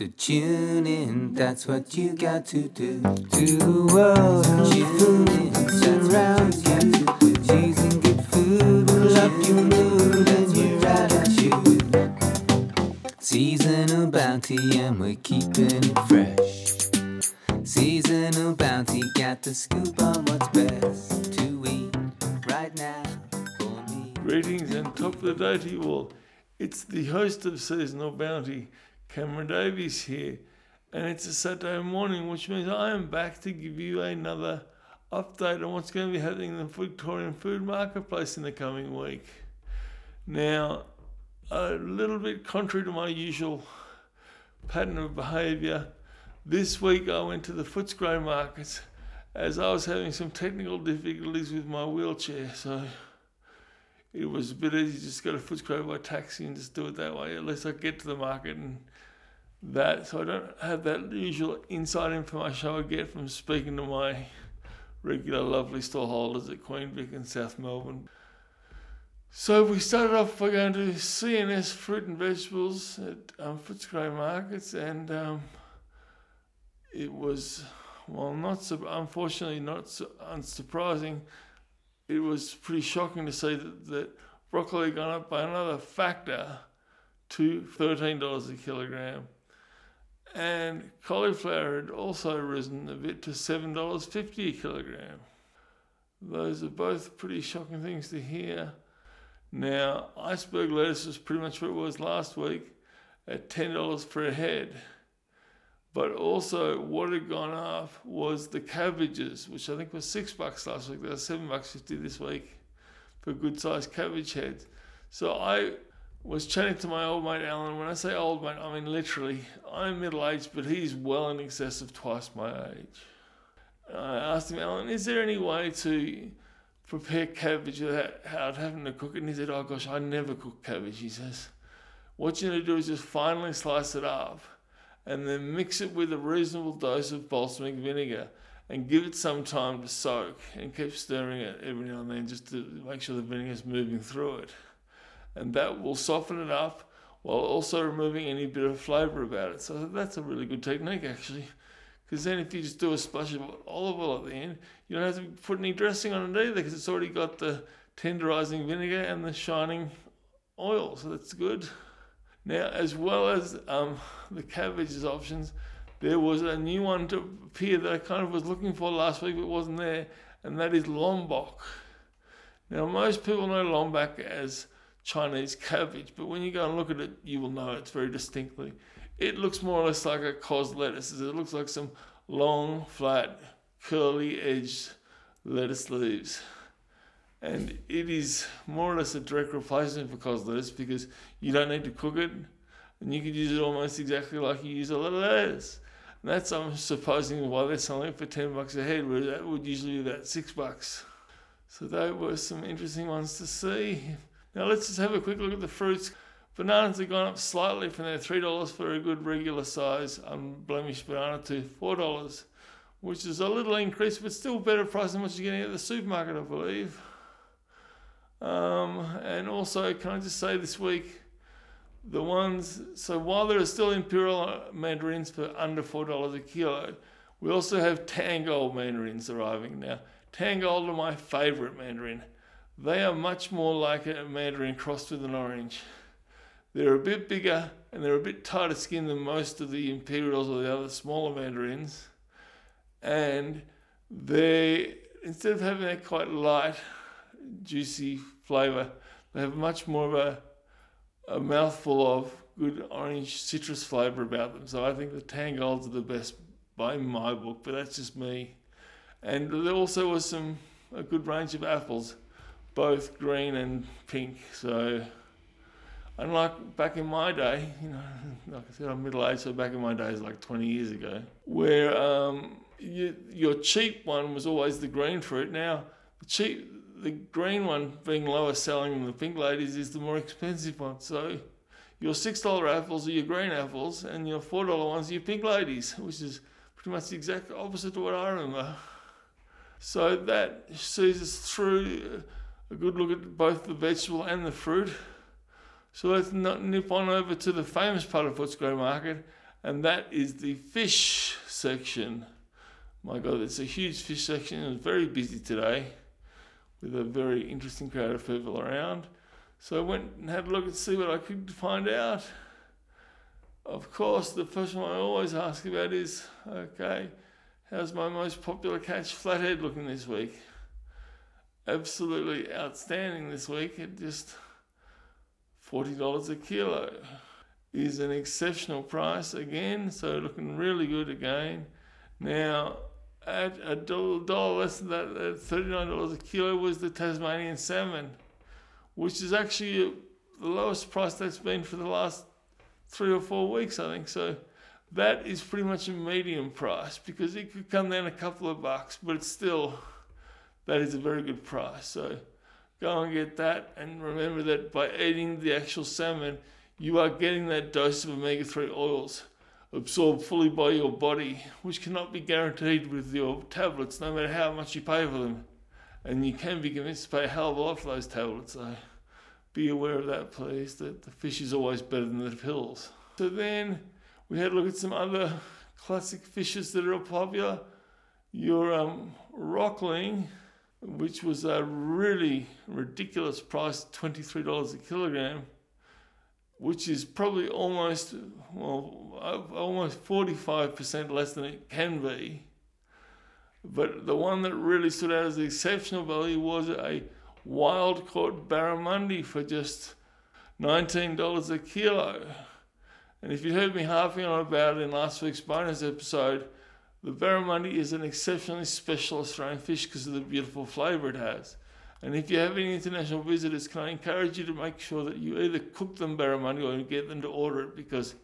So tune in, that's what you got to do. To the world, tune in, surrounds you. Cheese and good food will up your mood and your attitude. Seasonal bounty, and we're keeping it fresh. Seasonal bounty, got the scoop on what's best to eat right now. Greetings and top the you all. It's the host of Seasonal Bounty, Cameron Davies here, and it's a Saturday morning, which means I am back to give you another update on what's going to be happening in the Victorian food marketplace in the coming week. Now, a little bit contrary to my usual pattern of behaviour, this week I went to the Footscray markets as I was having some technical difficulties with my wheelchair, so it was a bit easy just go to Footscray by taxi and just do it that way. At least I get to the market and that, so I don't have that usual inside information I would get from speaking to my regular lovely stallholders at Queen Vic in South Melbourne. So we started off by going to CNS Fruit and Vegetables at um, Footscray Markets, and um, it was, well, not so, unfortunately not so unsurprising. It was pretty shocking to see that, that broccoli gone up by another factor to $13 a kilogram. And cauliflower had also risen a bit to $7.50 a kilogram. Those are both pretty shocking things to hear. Now, iceberg lettuce was pretty much what it was last week at $10 per head. But also, what had gone up was the cabbages, which I think was six bucks last week. They're seven bucks fifty this week for good sized cabbage heads. So I was chatting to my old mate Alan. When I say old mate, I mean literally. I'm middle aged, but he's well in excess of twice my age. I asked him, Alan, is there any way to prepare cabbage without having to cook it? And he said, Oh gosh, I never cook cabbage. He says, What you need to do is just finely slice it up and then mix it with a reasonable dose of balsamic vinegar and give it some time to soak and keep stirring it every now and then just to make sure the vinegar is moving through it. And that will soften it up while also removing any bit of flavour about it. So that's a really good technique actually. Because then if you just do a splash of olive oil at the end, you don't have to put any dressing on it either because it's already got the tenderizing vinegar and the shining oil. So that's good. Now, as well as um, the cabbages options, there was a new one to appear that I kind of was looking for last week but wasn't there, and that is wombok. Now, most people know wombok as Chinese cabbage, but when you go and look at it, you will know it's very distinctly. It looks more or less like a cos lettuce. It looks like some long, flat, curly edged lettuce leaves and it is more or less a direct replacement for cos lettuce because you don't need to cook it and you can use it almost exactly like you use a lettuce. And that's I'm supposing why they're selling it for ten bucks a head, where that would usually be about six bucks. So those were some interesting ones to see. Now let's just have a quick look at the fruits. Bananas have gone up slightly from their three dollars for a good regular size unblemished banana to four dollars, which is a little increase, but still better price than what you're getting at the supermarket, I believe. Um, and also, can I just say this week, the ones, so while there are still Imperial mandarins for under $4 a kilo, we also have Tangold mandarins arriving now. Tangold are my favourite mandarin. They are much more like a mandarin crossed with an orange. They're a bit bigger and they're a bit tighter skinned than most of the Imperials or the other smaller mandarins. And they, instead of having that quite light, juicy flavour. They have much more of a, a mouthful of good orange citrus flavour about them. So I think the Tangolds are the best by my book, but that's just me. And there also was some a good range of apples, both green and pink. So unlike back in my day, you know, like I said, I'm middle aged, so back in my days, like 20 years ago, where um, you, your cheap one was always the green fruit. Now, the cheap the green one being lower selling than the pink ladies is the more expensive one. So your six dollar apples are your green apples, and your four dollar ones are your pink ladies, which is pretty much the exact opposite to what I remember. So that sees us through a good look at both the vegetable and the fruit. So let's nip on over to the famous part of Footscray Market, and that is the fish section. My God, it's a huge fish section. It was very busy today with a very interesting crowd of people around. So I went and had a look and see what I could find out. Of course, the first one I always ask about is okay, how's my most popular catch, flathead, looking this week? Absolutely outstanding this week. at just $40 a kilo is an exceptional price again, so looking really good again. Now, at a dollar less than that, at $39 a kilo was the Tasmanian salmon, which is actually the lowest price that's been for the last three or four weeks, I think. So that is pretty much a medium price because it could come down a couple of bucks, but it's still, that is a very good price. So go and get that. And remember that by eating the actual salmon, you are getting that dose of omega 3 oils absorbed fully by your body, which cannot be guaranteed with your tablets, no matter how much you pay for them. And you can be convinced to pay a hell of a lot for those tablets, so be aware of that, please, that the fish is always better than the pills. So then we had a look at some other classic fishes that are popular. Your um, rockling, which was a really ridiculous price, $23 a kilogram, which is probably almost, well, uh, almost 45% less than it can be. But the one that really stood out as the exceptional value was a wild caught barramundi for just $19 a kilo. And if you heard me harping on about it in last week's bonus episode, the barramundi is an exceptionally special Australian fish because of the beautiful flavour it has. And if you have any international visitors, can I encourage you to make sure that you either cook them barramundi or get them to order it because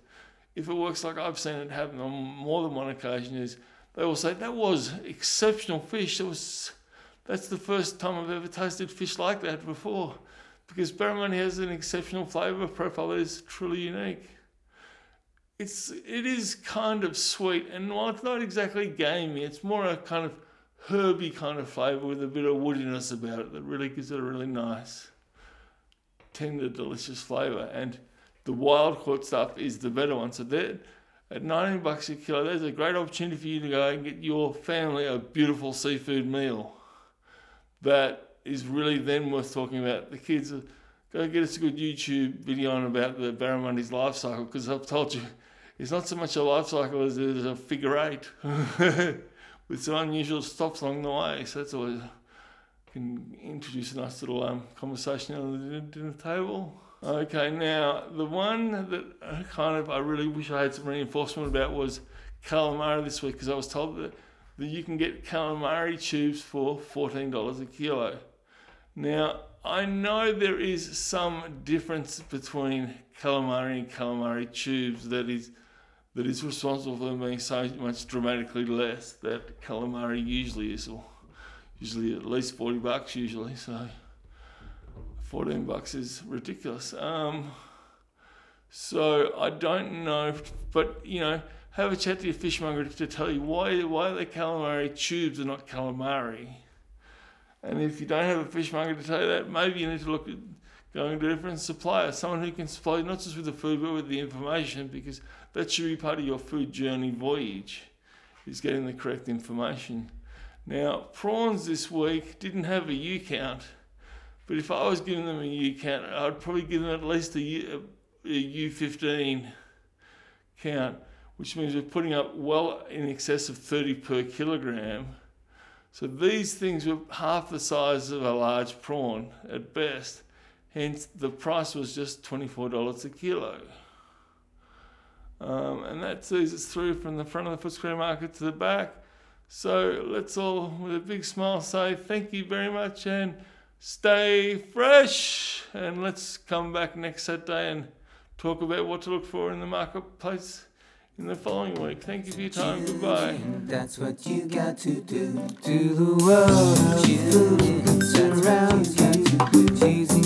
if it works like I've seen it happen on more than one occasion, is they will say that was exceptional fish. That was that's the first time I've ever tasted fish like that before, because barramundi has an exceptional flavour profile that is truly unique. It's it is kind of sweet, and while it's not exactly gamey, it's more a kind of herby kind of flavour with a bit of woodiness about it that really gives it a really nice, tender, delicious flavour. And the wild caught stuff is the better one. So that at 19 bucks a kilo, there's a great opportunity for you to go and get your family a beautiful seafood meal. That is really then worth talking about. The kids, go get us a good YouTube video on about the barramundi's life cycle because I've told you it's not so much a life cycle as it is a figure eight. with some unusual stops along the way. So that's always can introduce a nice little um, conversation on the dinner, table. Okay, now the one that kind of I really wish I had some reinforcement about was calamari this week because I was told that, that you can get calamari tubes for $14 a kilo. Now, I know there is some difference between calamari and calamari tubes that is that is responsible for them being so much dramatically less that calamari usually is, or usually at least 40 bucks usually, so 14 bucks is ridiculous. Um, so I don't know, but you know, have a chat to your fishmonger to tell you why why the calamari tubes are not calamari. And if you don't have a fishmonger to tell you that, maybe you need to look at going to a different supplier, someone who can supply not just with the food but with the information, because that should be part of your food journey voyage, is getting the correct information. Now, prawns this week didn't have a U count, but if I was giving them a U count, I'd probably give them at least a U, a U15 count, which means we're putting up well in excess of 30 per kilogram. So these things were half the size of a large prawn at best. Hence, the price was just $24 a kilo. Um, and that sees us through from the front of the Footscray market to the back. So let's all, with a big smile, say thank you very much and stay fresh. And let's come back next Saturday and talk about what to look for in the marketplace in the following week. Thank you for your time. Goodbye. That's what you got to do to the world. You around you.